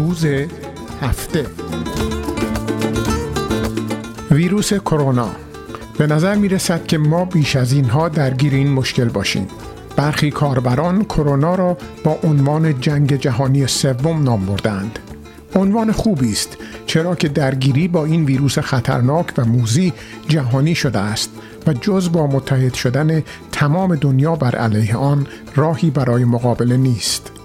روز هفته. ویروس کرونا. به نظر می رسد که ما بیش از اینها درگیر این مشکل باشیم. برخی کاربران کرونا را با عنوان جنگ جهانی سوم نام بردند عنوان خوبی است چرا که درگیری با این ویروس خطرناک و موزی جهانی شده است و جز با متحد شدن تمام دنیا بر علیه آن راهی برای مقابله نیست.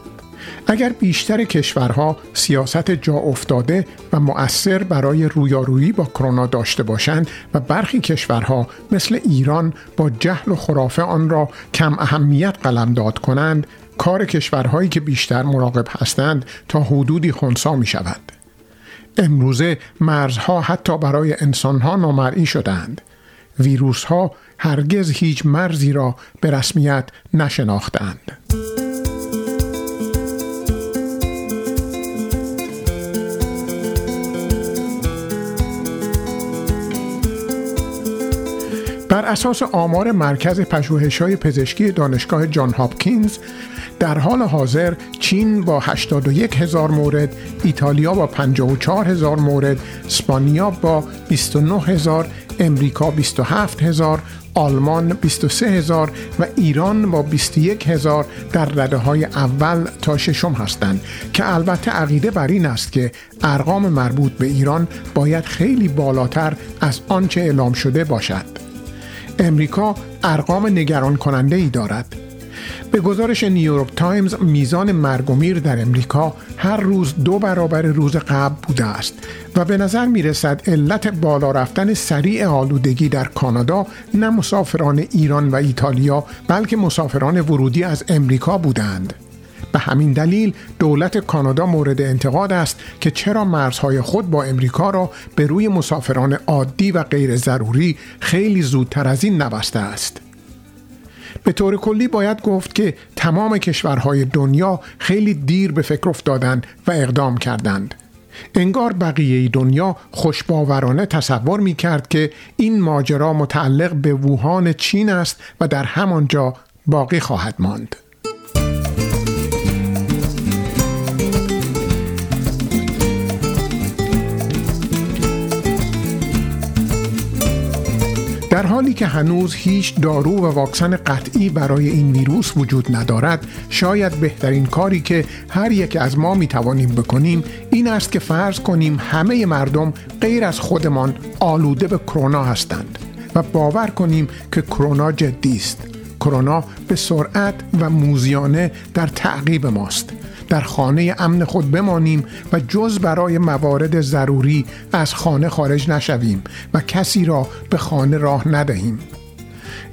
اگر بیشتر کشورها سیاست جا افتاده و مؤثر برای رویارویی با کرونا داشته باشند و برخی کشورها مثل ایران با جهل و خرافه آن را کم اهمیت قلمداد کنند کار کشورهایی که بیشتر مراقب هستند تا حدودی خونسا می شود. امروزه مرزها حتی برای انسانها نامرئی شدند. ویروس ها هرگز هیچ مرزی را به رسمیت نشناختند. بر اساس آمار مرکز پژوهش‌های پزشکی دانشگاه جان هاپکینز در حال حاضر چین با 81 هزار مورد، ایتالیا با 54 هزار مورد، اسپانیا با 29 هزار، امریکا 27 هزار، آلمان 23 هزار و ایران با 21 هزار در رده های اول تا ششم هستند که البته عقیده بر این است که ارقام مربوط به ایران باید خیلی بالاتر از آنچه اعلام شده باشد. امریکا ارقام نگران کننده ای دارد به گزارش نیویورک تایمز میزان مرگ و میر در امریکا هر روز دو برابر روز قبل بوده است و به نظر می رسد علت بالا رفتن سریع آلودگی در کانادا نه مسافران ایران و ایتالیا بلکه مسافران ورودی از امریکا بودند. به همین دلیل دولت کانادا مورد انتقاد است که چرا مرزهای خود با امریکا را به روی مسافران عادی و غیر ضروری خیلی زودتر از این نبسته است. به طور کلی باید گفت که تمام کشورهای دنیا خیلی دیر به فکر افتادند و اقدام کردند. انگار بقیه دنیا خوشباورانه تصور می کرد که این ماجرا متعلق به ووهان چین است و در همانجا باقی خواهد ماند. در حالی که هنوز هیچ دارو و واکسن قطعی برای این ویروس وجود ندارد شاید بهترین کاری که هر یک از ما می توانیم بکنیم این است که فرض کنیم همه مردم غیر از خودمان آلوده به کرونا هستند و باور کنیم که کرونا جدی است. کرونا به سرعت و موزیانه در تعقیب ماست. در خانه امن خود بمانیم و جز برای موارد ضروری از خانه خارج نشویم و کسی را به خانه راه ندهیم.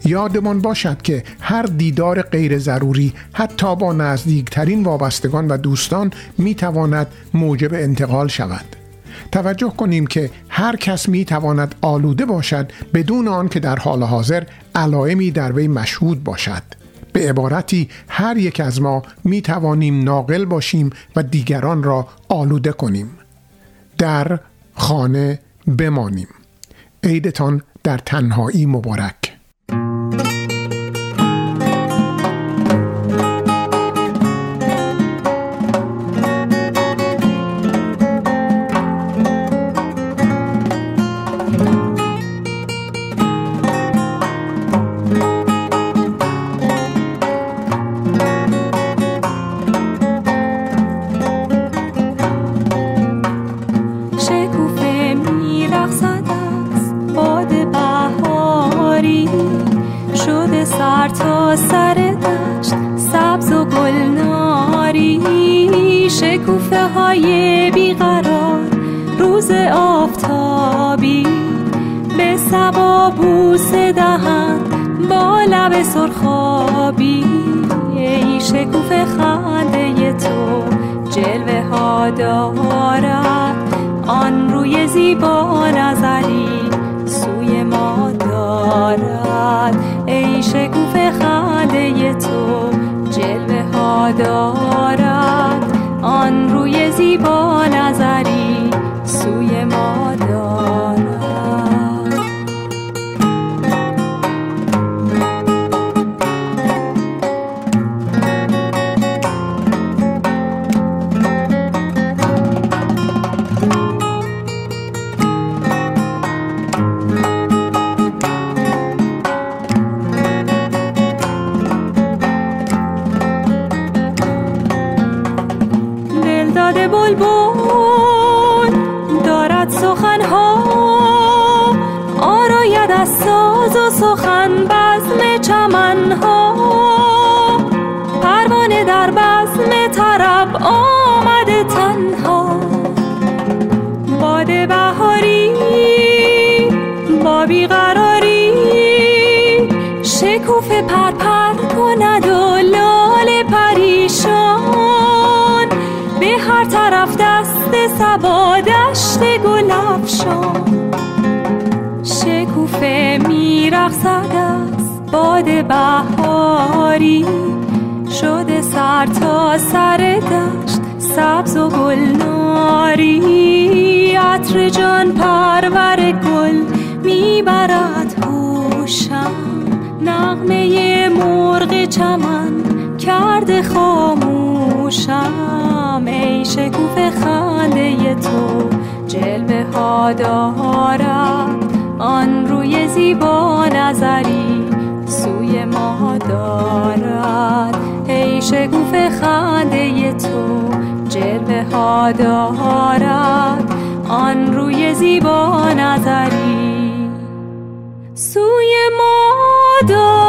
یادمان باشد که هر دیدار غیر ضروری حتی با نزدیکترین وابستگان و دوستان می تواند موجب انتقال شود. توجه کنیم که هر کس می تواند آلوده باشد بدون آن که در حال حاضر علائمی در وی مشهود باشد. به عبارتی هر یک از ما می توانیم ناقل باشیم و دیگران را آلوده کنیم. در خانه بمانیم. عیدتان در تنهایی مبارک. سر دشت سبز و گلناری شکوفه های بیقرار روز آفتابی. به سبا بوس دهند با لب سرخابی. ای شکوفه خنده تو جلوه ها دارد. آن روی زیبا نظری سوی ما دارد. ای شکوفه adore. سخنها آراید از ساز و سخن بزم چمنها. پروانه در بزم طرب آمده تنها. هر طرف دست سبا دشت گل شکوفه میرقصد از باد بهاری. شده سر تا سر دشت سبز و گلناری عطر جان پرور گل می‌برد هوشم. نغمه مرغ چمن کرده خاموشم. دام ای شکوف خنده تو جلوه ها دارد آن روی زیبا نظری سوی ما دارد ای شکوف خنده تو جلوه ها دارد آن روی زیبا نظری سوی ما دارد